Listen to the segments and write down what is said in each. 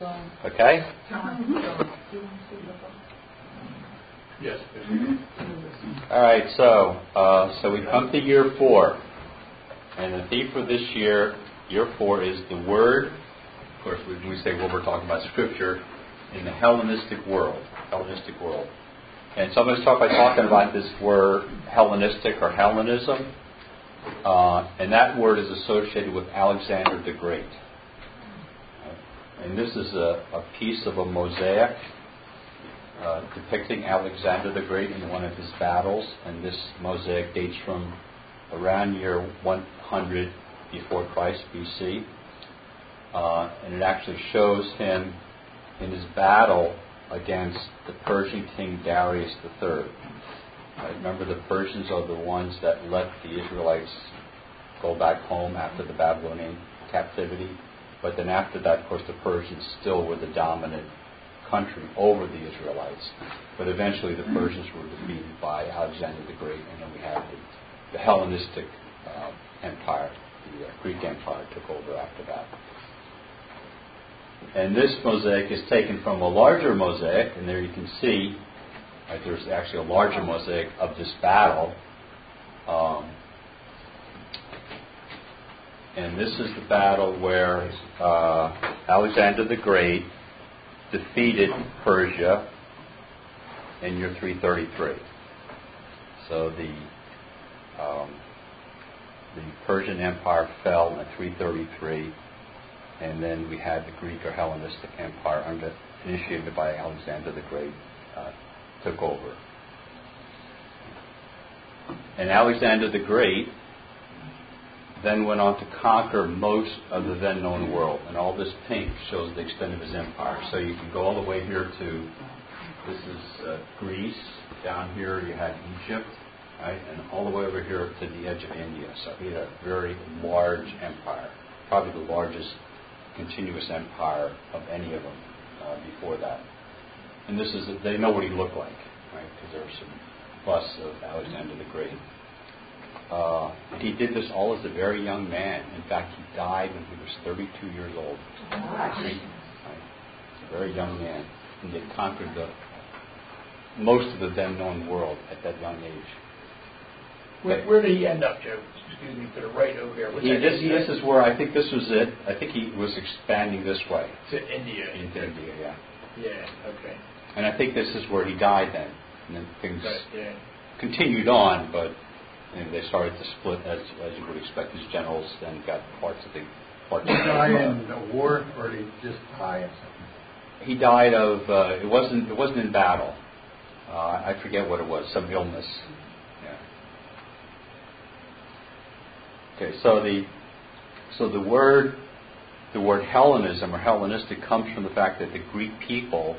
Okay? Yes. All right, so uh, so we come to year four, and the theme for this year, year four, is the word. Of course, when we say what we're talking about scripture in the Hellenistic world, Hellenistic world, and so I'm going to start by talking about this word Hellenistic or Hellenism, uh, and that word is associated with Alexander the Great. And this is a, a piece of a mosaic uh, depicting Alexander the Great in one of his battles. And this mosaic dates from around year 100 before Christ BC. Uh, and it actually shows him in his battle against the Persian king Darius III. Uh, remember, the Persians are the ones that let the Israelites go back home after the Babylonian captivity. But then after that, of course, the Persians still were the dominant country over the Israelites. But eventually the Persians were defeated by Alexander the Great, and then we had the, the Hellenistic uh, Empire, the uh, Greek Empire took over after that. And this mosaic is taken from a larger mosaic, and there you can see right, there's actually a larger mosaic of this battle. Um, and this is the battle where uh, Alexander the Great defeated Persia in year 333. So the um, the Persian Empire fell in 333, and then we had the Greek or Hellenistic Empire under, initiated by Alexander the Great uh, took over. And Alexander the Great then went on to conquer most of the then known world. And all this pink shows the extent of his empire. So you can go all the way here to this is uh, Greece. Down here you had Egypt, right? And all the way over here to the edge of India. So he had a very large empire, probably the largest continuous empire of any of them uh, before that. And this is, they know what he looked like, right? Because there are some busts of Alexander the Great. Uh, he did this all as a very young man. In fact, he died when he was 32 years old. Right? A very young man. And he had conquered the, most of the then known world at that young age. Where, where did he end up, Joe? Excuse me, to the right over there. He, this, this is where I think this was it. I think he was expanding this way. To India. Into India, yeah. Yeah, okay. And I think this is where he died then. And then things Right, yeah. continued on, but and they started to split as as you would expect. These generals then got parts of the parts. Did he die in a war, or did he just die of something? He died of uh, it wasn't it wasn't in battle. Uh, I forget what it was, some illness. Yeah. Okay, so the so the word the word Hellenism or Hellenistic comes from the fact that the Greek people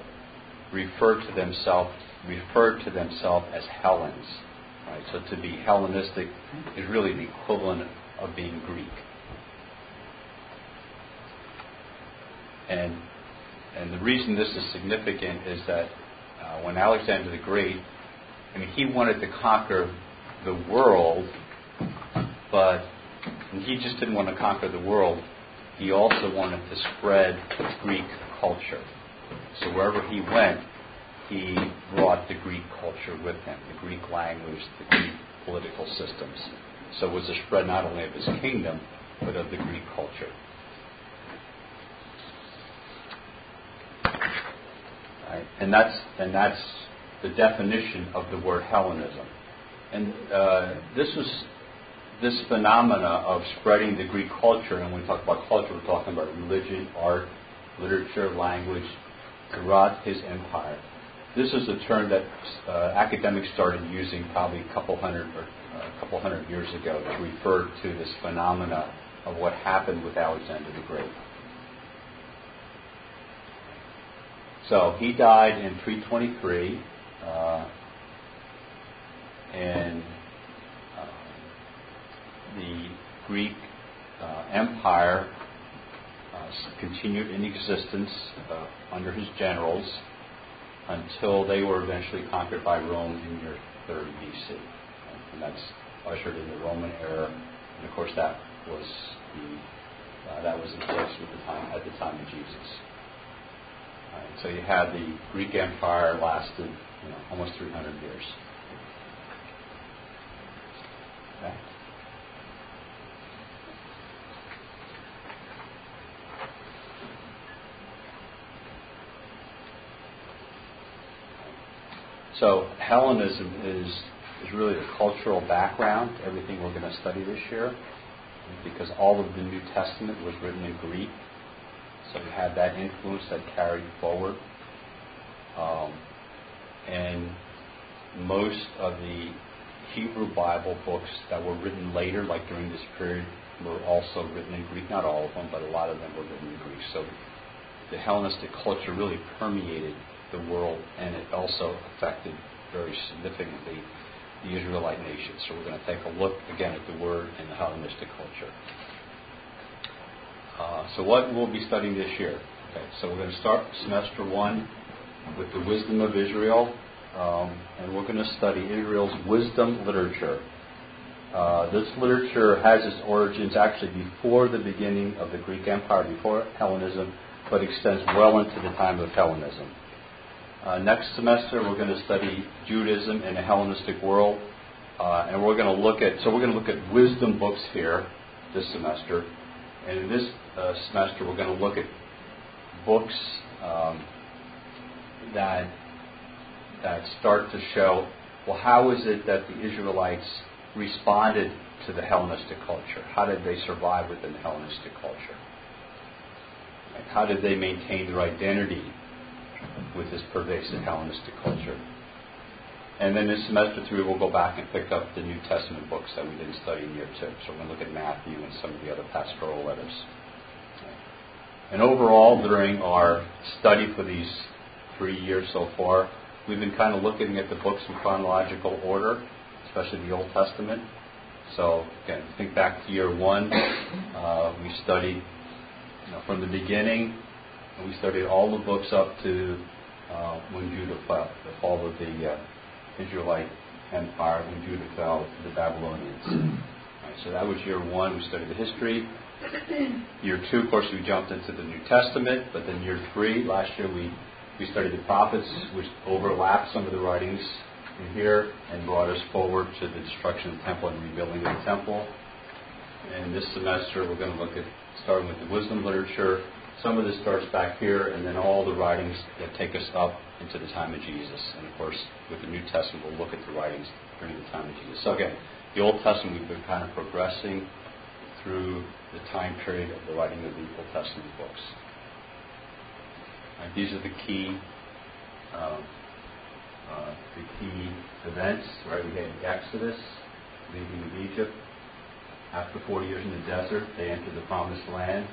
referred to themselves referred to themselves as Hellenes. Right? So to be Hellenistic is really the equivalent of being Greek. And and the reason this is significant is that uh, when Alexander the Great, I mean, he wanted to conquer the world, but he just didn't want to conquer the world. He also wanted to spread Greek culture. So wherever he went, he brought the Greek culture with him, the Greek language, the Greek political systems. So it was a spread not only of his kingdom, but of the Greek culture. Right? And that's and that's the definition of the word Hellenism. And uh, this was this phenomena of spreading the Greek culture. And when we talk about culture, we're talking about religion, art, literature, language throughout his empire. This is a term that uh, academics started using probably a couple hundred or uh, a couple hundred years ago to refer to this phenomena of what happened with Alexander the Great. So he died in 323, uh, and uh, the Greek uh, Empire uh, continued in existence uh, under his generals until they were eventually conquered by Rome in the year 30 BC, and that's ushered in the Roman era. And of course, that was the uh, that was in place at the time at the time of Jesus. So you had the Greek Empire lasted you know, almost 300 years. Okay. So Hellenism is, is really the cultural background to everything we're going to study this year, because all of the New Testament was written in Greek. So we had that influence that carried forward. Um, and most of the Hebrew Bible books that were written later, like during this period, were also written in Greek. Not all of them, but a lot of them were written in Greek. So the Hellenistic culture really permeated the world, and it also affected very significantly the Israelite nation. So we're going to take a look again at the word in the Hellenistic culture. Uh, so what we'll be studying this year? Okay, so we're going to start semester one with the wisdom of Israel, um, and we're going to study Israel's wisdom literature. Uh, this literature has its origins actually before the beginning of the Greek Empire, before Hellenism, but extends well into the time of Hellenism. Uh, next semester, we're going to study Judaism in a Hellenistic world, uh, and we're going to look at so we're going to look at wisdom books here this semester, and in this uh, semester, we're going to look at books um, that that start to show well how is it that the Israelites responded to the Hellenistic culture? How did they survive within the Hellenistic culture? How did they maintain their identity with this pervasive Hellenistic culture? And then in semester three, we'll go back and pick up the New Testament books that we didn't study in year two. So we're going to look at Matthew and some of the other pastoral letters. And overall, during our study for these three years so far, we've been kind of looking at the books in chronological order, especially the Old Testament. So again, think back to year one, uh, we studied you know, from the beginning, we studied all the books up to uh, when Judah fell, the fall of the uh, Israelite Empire, when Judah fell to the Babylonians. right, so that was year one. We studied the history. Year two, of course, we jumped into the New Testament, but then year three, last year we we studied the prophets, which overlapped some of the writings in here and brought us forward to the destruction of the temple and rebuilding of the temple. And this semester, we're going to look at starting with the wisdom literature. Some of this starts back here, and then all the writings that take us up into the time of Jesus. And of course, with the New Testament, we'll look at the writings during the time of Jesus. So again, the Old Testament, we've been kind of progressing through the time period of the writing of the Old Testament books. These are the key, um, uh, the key events. Right, we had Exodus, leaving of Egypt. After 40 years in the desert, they entered the Promised Land.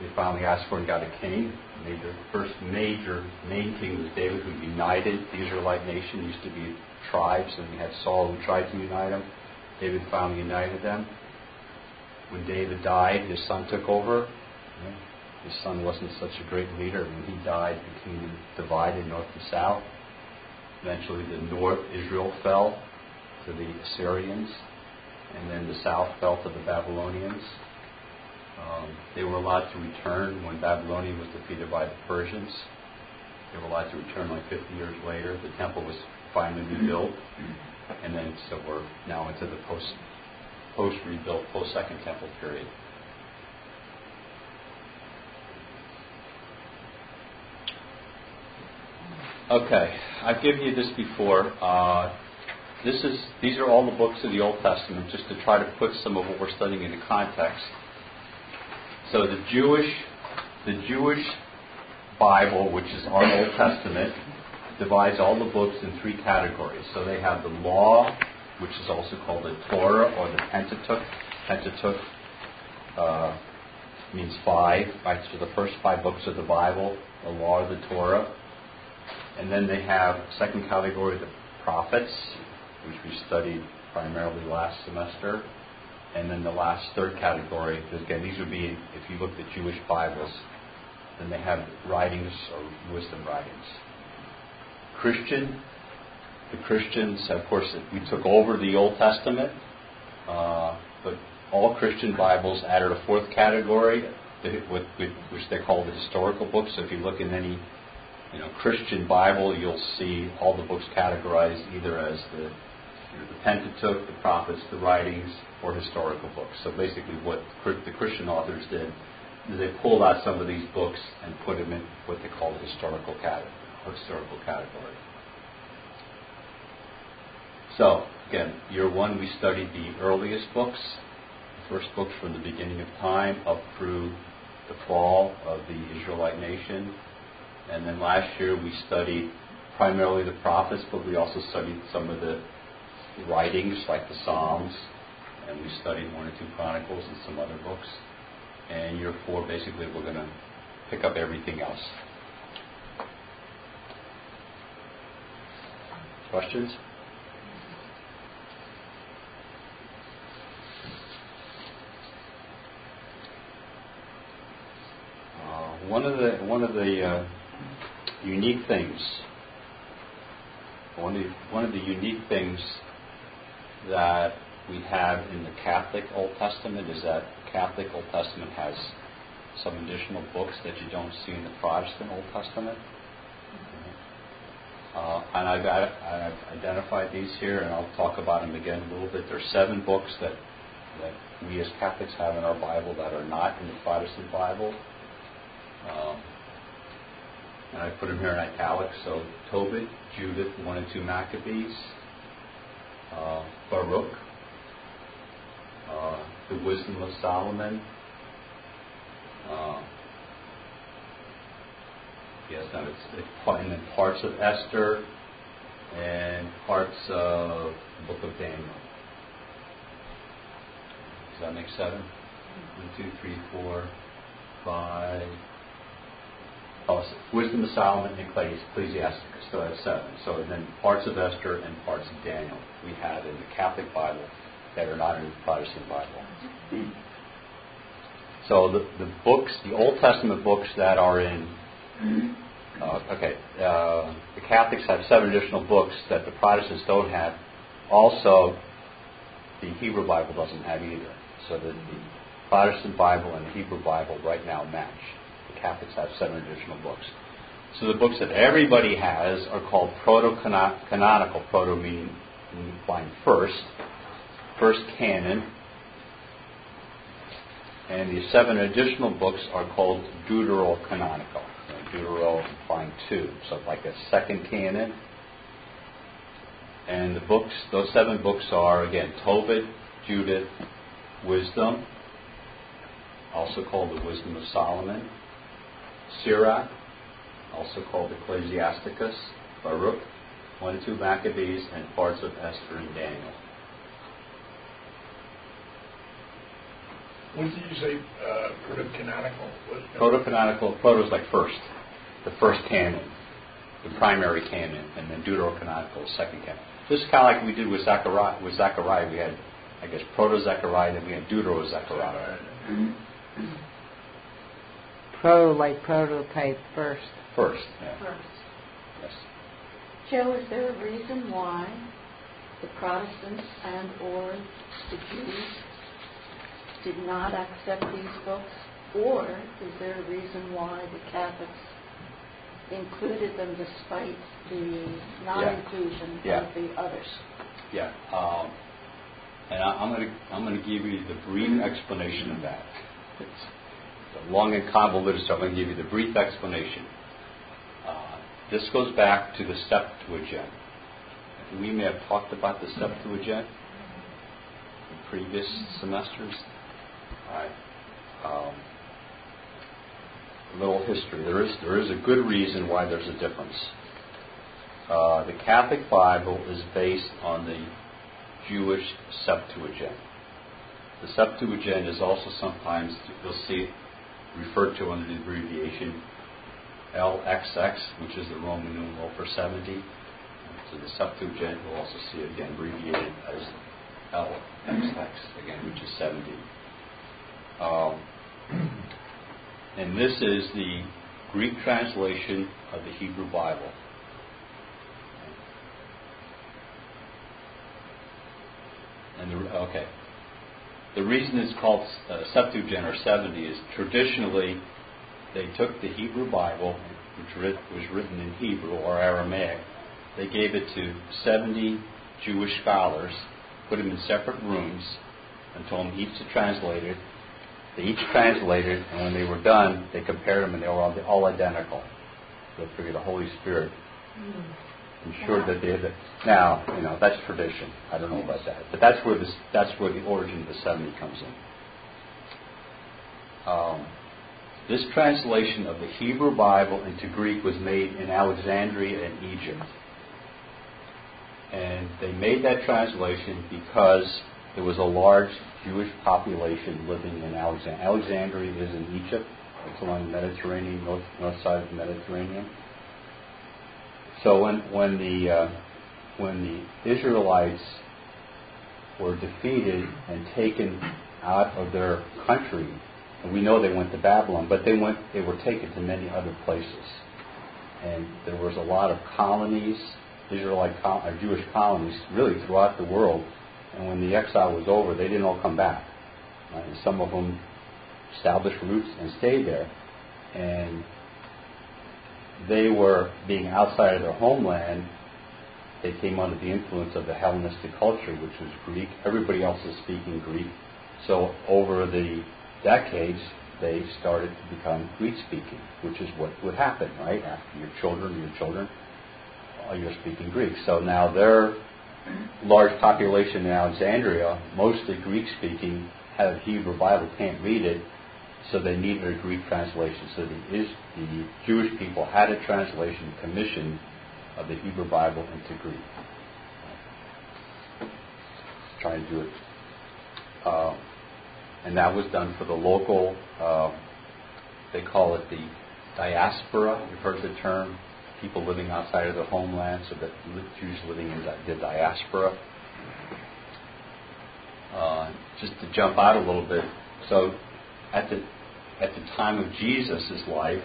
They finally asked for and got a king. Major, first major main king was David, who united the Israelite nation. It used to be tribes, and we had Saul who tried to unite them. David finally united them. When David died, his son took over his son wasn't such a great leader. When he died, the kingdom divided north and south. Eventually, the north, Israel, fell to the Assyrians, and then the south fell to the Babylonians. Um, they were allowed to return when Babylonia was defeated by the Persians. They were allowed to return like 50 years later. The temple was finally rebuilt, and then so we're now into the post post rebuilt, post Second Temple period. Okay, I've given you this before. Uh, this is these are all the books of the Old Testament, just to try to put some of what we're studying into context. So the Jewish, the Jewish Bible, which is our Old Testament, divides all the books in three categories. So they have the Law, which is also called the Torah or the Pentateuch. Pentateuch uh, means five, right? So the first five books of the Bible, the Law or the Torah. And then they have second category, the prophets, which we studied primarily last semester. And then the last third category, again, these would be, if you look at Jewish Bibles, then they have writings or wisdom writings. Christian, the Christians, of course, we took over the Old Testament, uh, but all Christian Bibles added a fourth category, which they call the historical books. So if you look in any you know, Christian Bible, you'll see all the books categorized either as the, the Pentateuch, the prophets, the writings, or historical books. So basically, what the Christian authors did is they pulled out some of these books and put them in what they call the historical, category, historical category. So, again, year one, we studied the earliest books, the first books from the beginning of time up through the fall of the Israelite nation. And then last year, we studied primarily the prophets, but we also studied some of the writings like the Psalms, and we studied one or two Chronicles and some other books. And year four, basically, we're going to pick up everything else. Questions? Uh, one of the one of the uh, unique things, one of the, one of the unique things that we have in the Catholic Old Testament is that Catholic Old Testament has some additional books that you don't see in the Protestant Old Testament. Uh, and I've, I've, identified these here, and I'll talk about them again a little bit. There are seven books that, that we as Catholics have in our Bible that are not in the Protestant Bible. Um, and I put them here in italics. So Tobit, Judith, 1 and 2 Maccabees, uh, Baruch, uh, the wisdom of Solomon. Uh, yes, no, it's, it's and then parts of Esther and parts of the book of Daniel. Does that make seven? One, two, three, four, five. So Wisdom of Solomon and Ecclesiasticus. So that's seven. So then parts of Esther and parts of Daniel we have in the Catholic Bible that are not in the Protestant Bible. So the, the books, the Old Testament books that are in, uh, okay, uh, the Catholics have seven additional books that the Protestants don't have. Also, the Hebrew Bible doesn't have either. So the, the Protestant Bible and the Hebrew Bible right now match. Catholics have seven additional books. So the books that everybody has are called proto-canonical. Proto meaning implying first, first canon, and the seven additional books are called deuterocanonical. Deutero implying two, so like a second canon. And the books, those seven books are again Tobit, Judith, Wisdom, also called the Wisdom of Solomon, Sirach, also called Ecclesiasticus, Baruch, one and two Maccabees, and parts of Esther and Daniel. What did you say, uh, proto-canonical? Proto-canonical, proto is like first, the first canon, the primary canon, and then deuterocanonical is second canon. This is kind of like we did with Zechariah. With Zechariah, we had, I guess, proto-Zechariah, then we had deutero-Zechariah. Proto, like prototype first. First, yeah. First. Yes. Joe, is there a reason why the Protestants and or the Jews did not accept these books? Or is there a reason why the Catholics included them despite the non-inclusion Yeah. of the others? Yeah. Um, and I, I'm going to I'm going to give you the brief explanation of that. It's, it's a long and convoluted, I'm going to give you the brief explanation. Uh, this goes back to the Septuagint. We may have talked about the Septuagint in previous semesters. Um, a little history. There is there is a good reason why there's a difference. Uh, the Catholic Bible is based on the Jewish Septuagint. The Septuagint is also sometimes you'll see referred to under the abbreviation LXX, which is the Roman numeral for 70. So the Septuagint will also see it again abbreviated as LXX, again, which is 70. Um, and this is the Greek translation of the Hebrew Bible. And the, okay, the reason it's called uh, Septuagint or 70 is traditionally they took the Hebrew Bible which was written in Hebrew or Aramaic, they gave it to 70 Jewish scholars, put them in separate rooms, and told them each to translate it. They each translated, and when they were done, they compared them, and they were all, all identical. So they figured the Holy Spirit ensured that they had. Now, you know, that's tradition. I don't know about that, but that's where this, that's where the origin of the 70 comes in. Um, this translation of the Hebrew Bible into Greek was made in Alexandria in Egypt. And they made that translation because there was a large Jewish population living in Alexandria. Alexandria is in Egypt. It's along the Mediterranean, north, north side of the Mediterranean. So when, when, the, uh, when the Israelites were defeated and taken out of their country, and we know they went to Babylon, but they went they were taken to many other places. And there was a lot of colonies, Israelite or uh, Jewish colonies, really throughout the world. And when the exile was over, they didn't all come back. Uh, some of them established roots and stayed there. And they were being outside of their homeland. They came under the influence of the Hellenistic culture, which was Greek. Everybody else is speaking Greek. So over the decades, they started to become Greek speaking, which is what would happen, right? After your children, your children, uh, you're speaking Greek. So now their large population in Alexandria, mostly Greek speaking, have a Hebrew Bible, can't read it, so they needed a Greek translation. So the, is, the Jewish people had a translation commissioned of the Hebrew Bible into Greek. Trying to do it. Uh, and that was done for the local, uh, they call it the diaspora. You've heard the term, people living outside of their homeland, so that Jews living in the diaspora. Uh, just to jump out a little bit, so at the at the time of Jesus' life,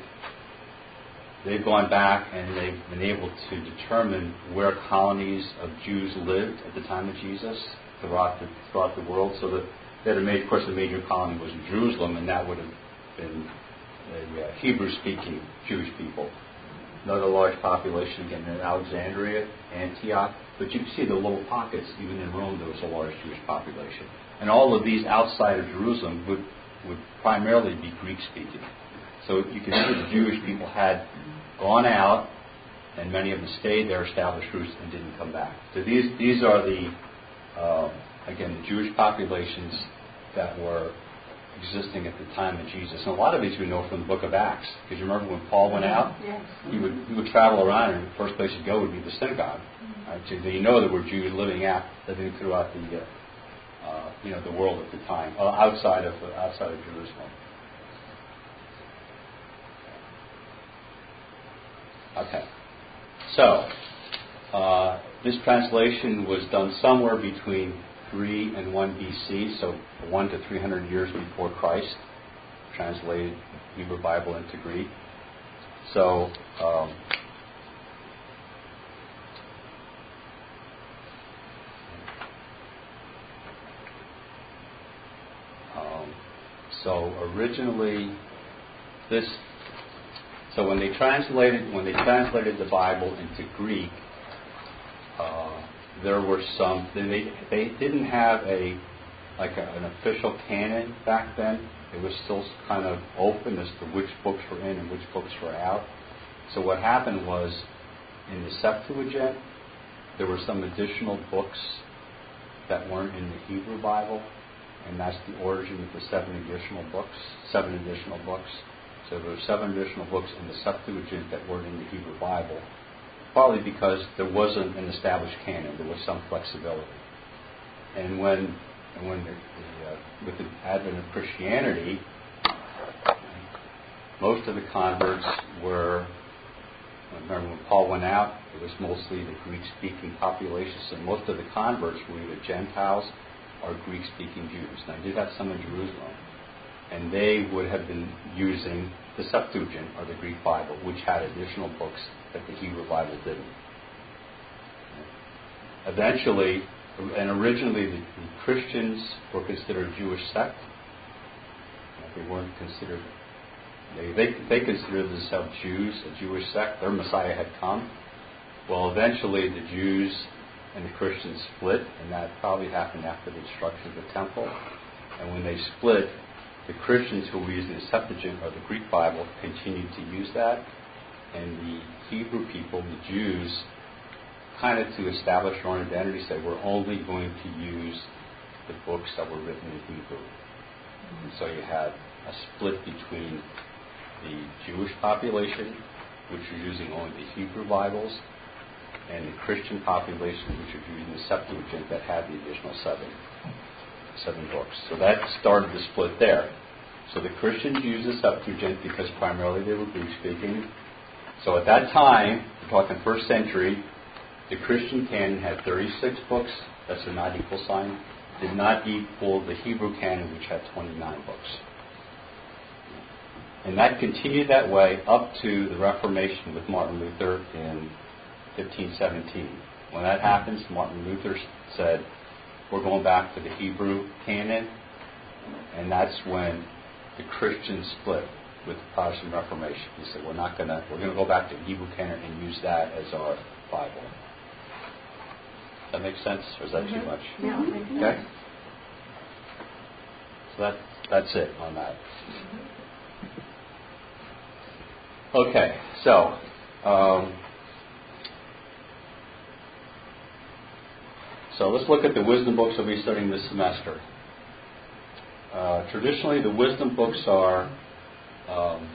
they've gone back and they've been able to determine where colonies of Jews lived at the time of Jesus throughout the throughout the world, so that that a major, of course, the major colony was in Jerusalem, and that would have been uh, Hebrew-speaking Jewish people. Another large population, again, in Alexandria, Antioch, but you can see the little pockets. Even in Rome, there was a large Jewish population, and all of these outside of Jerusalem would would primarily be Greek-speaking. So you can see the Jewish people had gone out, and many of them stayed there, established roots, and didn't come back. So these these are the uh, again, the Jewish populations that were existing at the time of Jesus. And a lot of these we know from the book of Acts. Because you remember when Paul went out, Yes. he would he would travel around, and the first place he'd go would be the synagogue. Right? So you know there were Jews living out living throughout the uh, you know the world at the time, uh, outside of outside of Jerusalem. Okay, so uh, this translation was done somewhere between 3 and 1 BC, so 1 to 300 years before Christ, translated Hebrew Bible into Greek. So, um, so originally, this. So when they translated when they translated the Bible into Greek, uh, there were some. They they didn't have a like a, an official canon back then. It was still kind of open as to which books were in and which books were out. So what happened was, in the Septuagint, there were some additional books that weren't in the Hebrew Bible, and that's the origin of the seven additional books. Seven additional books. So there were seven additional books in the Septuagint that weren't in the Hebrew Bible partly because there wasn't an established canon. There was some flexibility. And when, and when the, the, uh, with the advent of Christianity, most of the converts were, remember when Paul went out, it was mostly the Greek-speaking population, so most of the converts were either Gentiles or Greek-speaking Jews. Now, did have some in Jerusalem, and they would have been using the Septuagint or the Greek Bible, which had additional books that the Hebrew Bible didn't. Eventually, and originally the, the Christians were considered a Jewish sect. They weren't considered They, they, they consider themselves Jews, a Jewish sect. Their Messiah had come. Well, eventually the Jews and the Christians split, and that probably happened after the destruction of the temple. And when they split, the Christians who were using the Septuagint or the Greek Bible continued to use that, and the Hebrew people, the Jews, kind of to establish their own identity, said we're only going to use the books that were written in Hebrew. And so you had a split between the Jewish population, which was using only the Hebrew Bibles, and the Christian population, which were using the Septuagint that had the additional seven seven books. So that started the split there. So the Christians used the Septuagint because primarily they were Greek speaking. So at that time, we're talking first century, the Christian canon had 36 books. That's a not equal sign. Did not equal the Hebrew canon, which had 29 books. And that continued that way up to the Reformation with Martin Luther in 1517. When that happens, Martin Luther said, We're going back to the Hebrew canon. And that's when the Christians split with the Protestant Reformation. He said, We're not going to, we're going to go back to the Hebrew canon and use that as our Bible. Does that make sense? Or is that too much? Yeah. Okay? So that, that's it on that. Okay, so um, so let's look at the wisdom books we'll be studying this semester. Uh, traditionally, the wisdom books are um,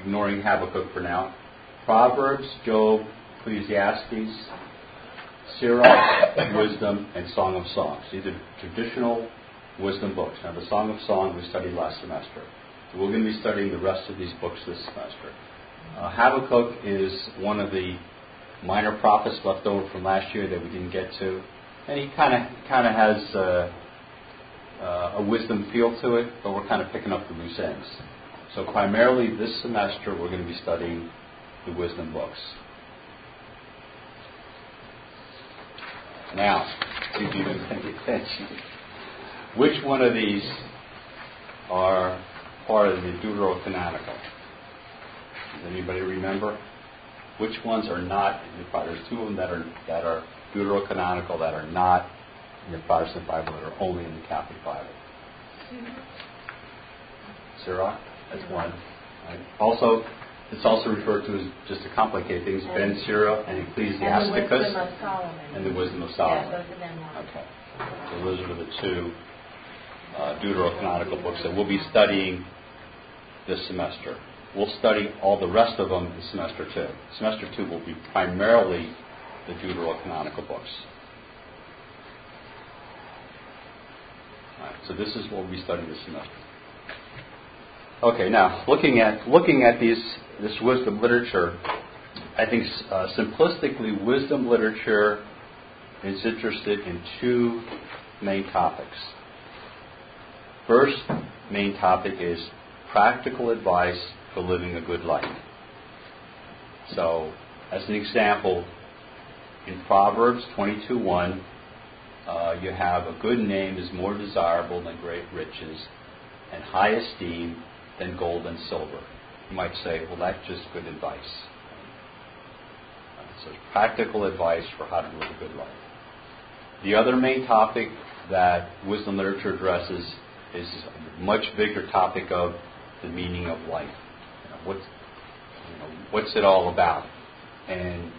ignoring Habakkuk for now. Proverbs, Job, Ecclesiastes, Sirach, Wisdom, and Song of Songs. These are traditional wisdom books. Now, the Song of Songs we studied last semester. So we're going to be studying the rest of these books this semester. Uh, Habakkuk is one of the minor prophets left over from last year that we didn't get to, and he kind of kind of has uh, uh, a wisdom feel to it, but we're kind of picking up the loose ends. So primarily this semester we're going to be studying the wisdom books. Now, if you didn't pay attention, which one of these are part of the Deuterocanonical? Does anybody remember? Which ones are not? There's two of them that are that are Deuterocanonical that are not in the Protestant Bible that are only in the Catholic Bible. Sirach, that's one. Right. Also, it's also referred to as just to complicate things, Ben Sira and Ecclesiasticus, And the wisdom of Solomon. and the Wisdom of Yeah, Solomon. both of them are. Okay. So those are the two uh, deuterocanonical books that we'll be studying this semester. We'll study all the rest of them this semester too. Semester two will be primarily the deuterocanonical books. Right, so this is what we'll be studying this semester. Okay, now looking at looking at these this wisdom literature, I think uh, simplistically, wisdom literature is interested in two main topics. First main topic is practical advice for living a good life. So, as an example, in Proverbs 22:1, uh, you have a good name is more desirable than great riches, and high esteem than gold and silver. You might say, well, that's just good advice. So, practical advice for how to live a good life. The other main topic that wisdom literature addresses is a much bigger topic of the meaning of life. You know, what's, you know, what's it all about? And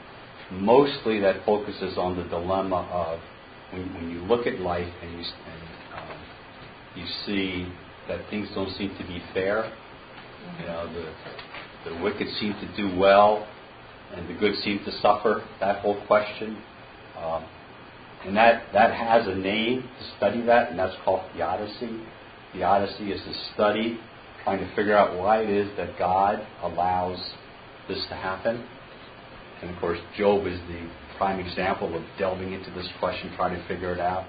mostly that focuses on the dilemma of when, when you look at life and you, and, um, you see that things don't seem to be fair. You know, the, the wicked seem to do well, and the good seem to suffer. That whole question. Um, and that, that has a name to study that, and that's called theodicy. Theodicy is a study trying to figure out why it is that God allows this to happen. And of course, Job is the prime example of delving into this question, trying to figure it out.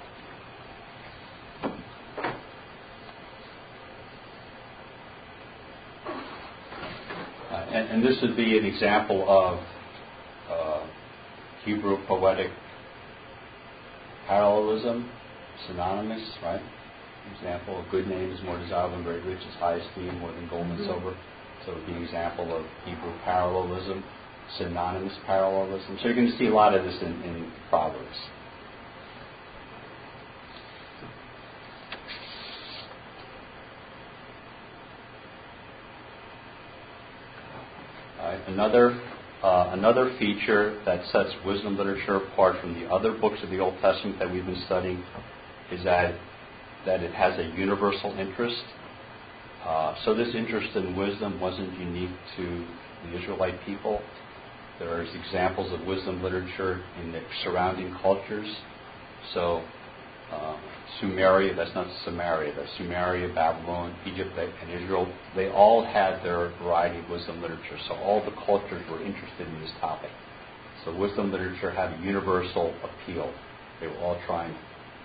Uh, and, and this would be an example of uh, Hebrew poetic parallelism, synonymous, right? Example, a good name is more desirable than great riches, high esteem more than gold and silver. So it would be an example of Hebrew parallelism, synonymous parallelism. So you're going to see a lot of this in, in Proverbs. Another uh, another feature that sets wisdom literature apart from the other books of the Old Testament that we've been studying is that that it has a universal interest. Uh, so this interest in wisdom wasn't unique to the Israelite people. There's examples of wisdom literature in the surrounding cultures. So uh, Sumeria, that's not Samaria, that's Sumeria, Babylon, Egypt, and Israel, they all had their variety of wisdom literature. So all the cultures were interested in this topic. So wisdom literature had a universal appeal. They were all trying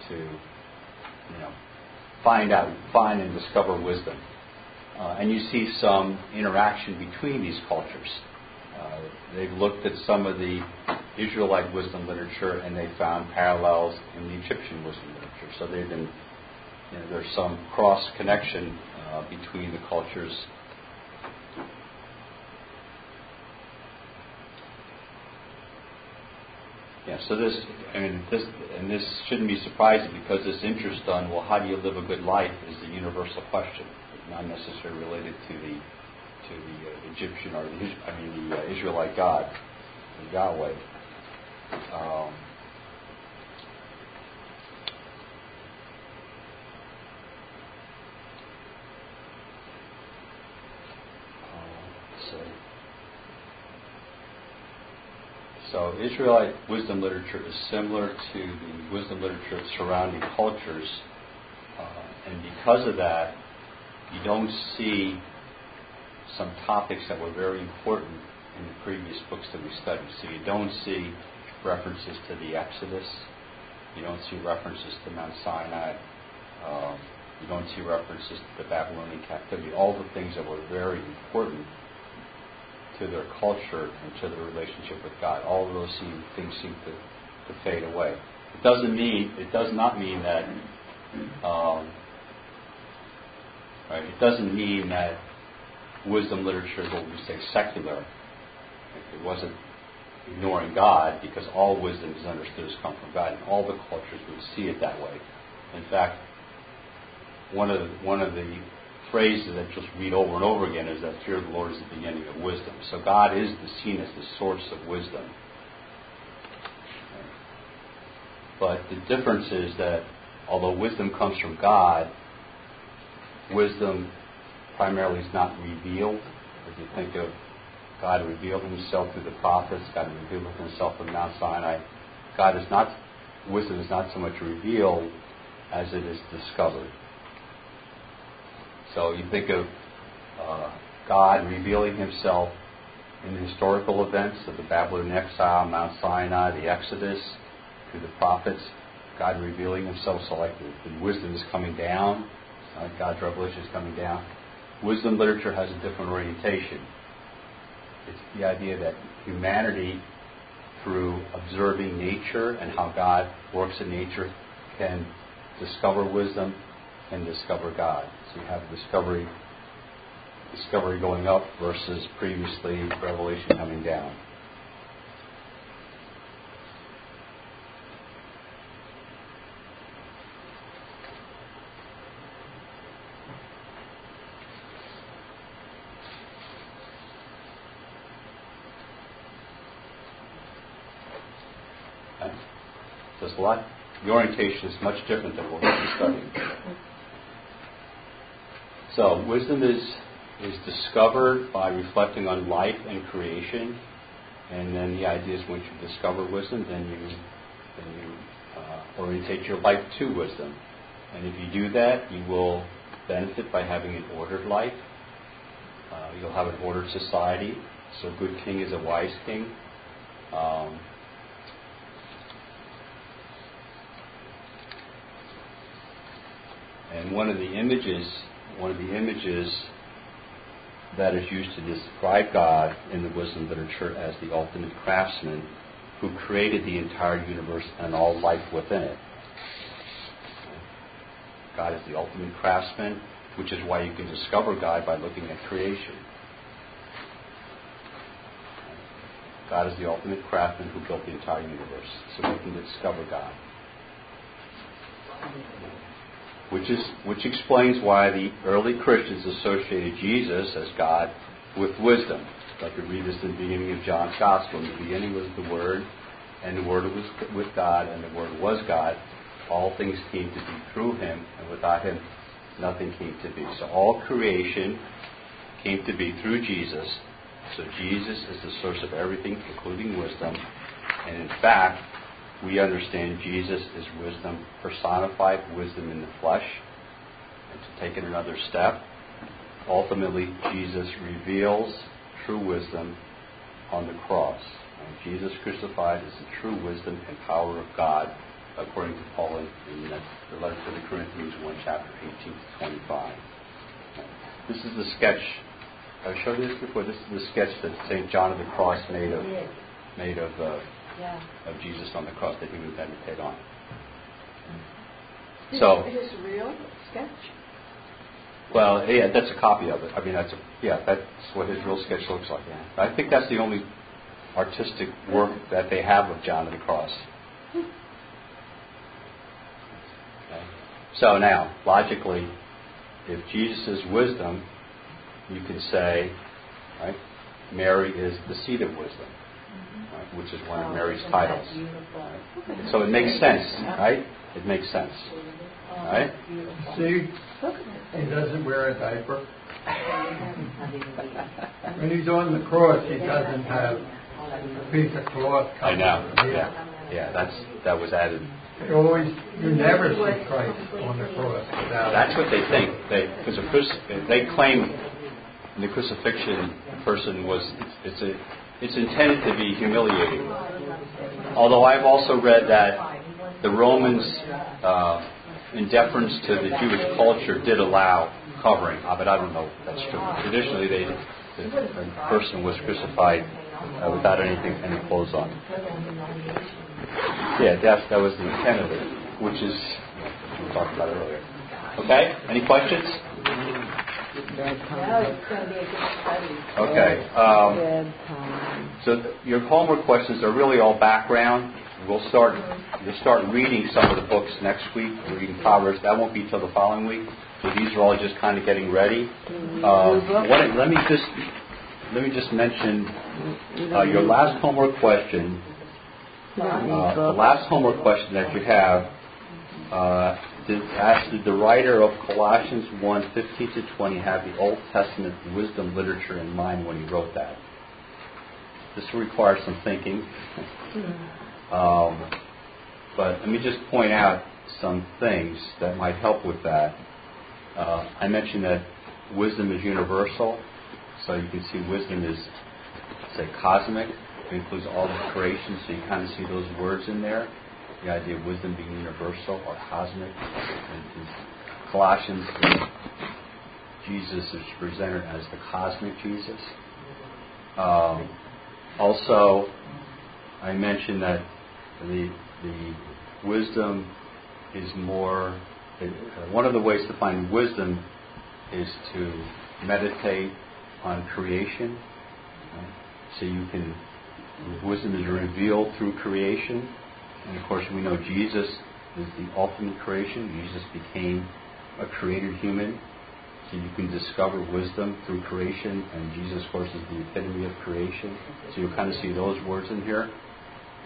to, you know, find out, find and discover wisdom. Uh, and you see some interaction between these cultures. Uh, they've looked at some of the Israelite wisdom literature and they found parallels in the Egyptian wisdom literature. So they've been, you know, there's some cross connection uh, between the cultures. Yeah, so this, I mean, this, and this shouldn't be surprising because this interest on, well, how do you live a good life is a universal question, not necessarily related to the to the uh, Egyptian or the I mean the uh, Israelite God, Yahweh. Um, uh, so Israelite wisdom literature is similar to the wisdom literature of surrounding cultures, uh, and because of that, you don't see some topics that were very important in the previous books that we studied. So you don't see references to the Exodus, you don't see references to Mount Sinai, um, you don't see references to the Babylonian captivity, all the things that were very important to their culture and to their relationship with God. All of those seem, things seem to, to fade away. It doesn't mean it does not mean that um, right, it doesn't mean that wisdom literature is what we say secular. It wasn't ignoring God because all wisdom is understood as come from God, and all the cultures would see it that way. In fact, one of the, one of the phrases that just read over and over again is that fear of the Lord is the beginning of wisdom. So God is seen as the source of wisdom. But the difference is that although wisdom comes from God, wisdom primarily is not revealed. If you think of God revealed himself through the prophets, God revealed himself from Mount Sinai. God is not, wisdom is not so much revealed as it is discovered. So you think of uh, God revealing himself in the historical events of the Babylonian exile, Mount Sinai, the Exodus, through the prophets, God revealing himself so like the, the wisdom is coming down, uh, God's revelation is coming down. Wisdom literature has a different orientation. It's the idea that humanity, through observing nature and how God works in nature, can discover wisdom and discover God. So you have discovery, discovery going up versus previously revelation coming down. There's a lot, the orientation is much different than what we're studying. So, wisdom is, is discovered by reflecting on life and creation. And then the idea is once you discover wisdom, then you, then you uh, orientate your life to wisdom. And if you do that, you will benefit by having an ordered life. Uh, you'll have an ordered society. So, a good king is a wise king. Um, and one of the images, one of the images that is used to describe God in the wisdom literature as the ultimate craftsman who created the entire universe and all life within it. God is the ultimate craftsman, which is why you can discover God by looking at creation. God is the ultimate craftsman who built the entire universe, so we can discover God. Which is which explains why the early Christians associated Jesus as God with wisdom. Like we read this in the beginning of John's Gospel. In the beginning was the Word, and the Word was with God, and the Word was God. All things came to be through Him, and without Him, nothing came to be. So all creation came to be through Jesus. So Jesus is the source of everything, including wisdom. And in fact, we understand Jesus is wisdom, personified wisdom in the flesh. And to take it another step, ultimately, Jesus reveals true wisdom on the cross. And Jesus crucified is the true wisdom and power of God, according to Paul in, the letter to the Corinthians 1, chapter 18 to 25. This is the sketch. I've showed you this before. This is the sketch that St. John of the Cross made of, made of, uh, Yeah. of Jesus on the cross that he would meditate on. His- So- His real sketch? Well, yeah, that's a copy of it. I mean, that's a, yeah, that's what his real sketch looks like. Yeah. I think that's the only artistic work that they have of John of the Cross. Okay. So now, logically, if Jesus is wisdom, you can say, right, Mary is the seat of wisdom, right, which is one of Mary's titles. So it makes sense, right? It makes sense, right? See, he doesn't wear a diaper. When he's on the cross, he doesn't have a piece of cloth I know. him. Yeah, yeah. That's that was added. You always, you never see Christ on the cross without. That's what they think. They because a cruci- they claim in the crucifixion the person was it's a it's intended to be humiliating. Although I've also read that the Romans, uh, in deference to the Jewish culture, did allow covering, uh, but I don't know if that's true. Traditionally, they the, the person was crucified uh, without anything any clothes on. Yeah, that that was the intent of it, which is we talked about earlier. Okay. Any questions? Okay. Um, so your homework questions are really all background. We'll start. You'll start reading some of the books next week. Reading Proverbs. That won't be until the following week. So these are all just kind of getting ready. Um, what, let me just let me just mention uh, your last homework question. Uh, the last homework question that you have uh, did, the writer of Colossians 1 15 to 20 have the Old Testament wisdom literature in mind when he wrote that? This requires some thinking. Um, but let me just point out some things that might help with that. Uh, I mentioned that wisdom is universal, so you can see wisdom is, say, cosmic. It includes all of creation, so you kind of see those words in there. The idea of wisdom being universal or cosmic. In Colossians, Jesus is presented as the cosmic Jesus. Um, also, I mentioned that the the wisdom is more. One of the ways to find wisdom is to meditate on creation. So you can wisdom is revealed through creation, and of course we know Jesus is the ultimate creation. Jesus became a created human. So you can discover wisdom through creation, and Jesus, of course, is the epitome of creation. So you'll kind of see those words in here.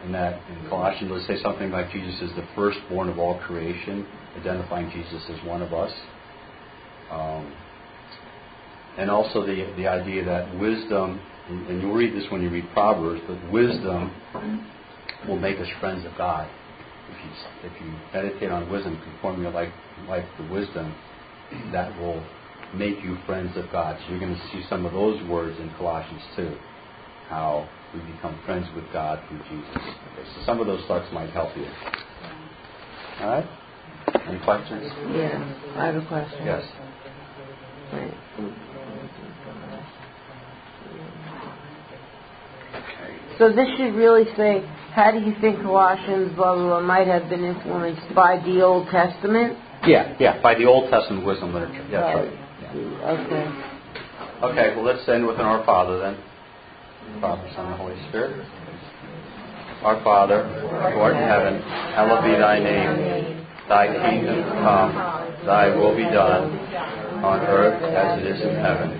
And that in Colossians, let's say something like Jesus is the firstborn of all creation, identifying Jesus as one of us. Um, and also the, the idea that wisdom, and and you'll read this when you read Proverbs, but wisdom will make us friends of God. If you, if you meditate on wisdom, conform your life, life to wisdom, that will make you friends of God. So you're going to see some of those words in Colossians 2, how we become friends with God through Jesus. Okay, so some of those thoughts might help you. All right? Any questions? Yeah, I have a question. Yes. Wait. So this should really say, how do you think Colossians, blah, blah, blah, might have been influenced by the Old Testament? Yeah, yeah, by the Old Testament wisdom literature. Yeah, that's right. Yeah. Okay. Okay, well, let's end with an Our Father then. Father, Son, and Holy Spirit. Our Father, who art in heaven, hallowed be thy name. Thy kingdom come, thy will be done, on earth as it is in heaven.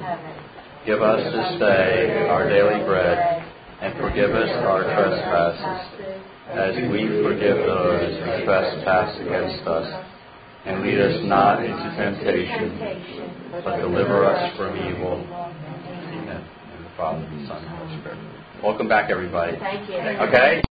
Give us this day our daily bread, and forgive us our trespasses, as we forgive those who trespass against us. And lead us not into temptation, but deliver us from evil. Amen. In the Father, the Son, and the Holy Spirit. Welcome back, everybody. Thank you. Okay?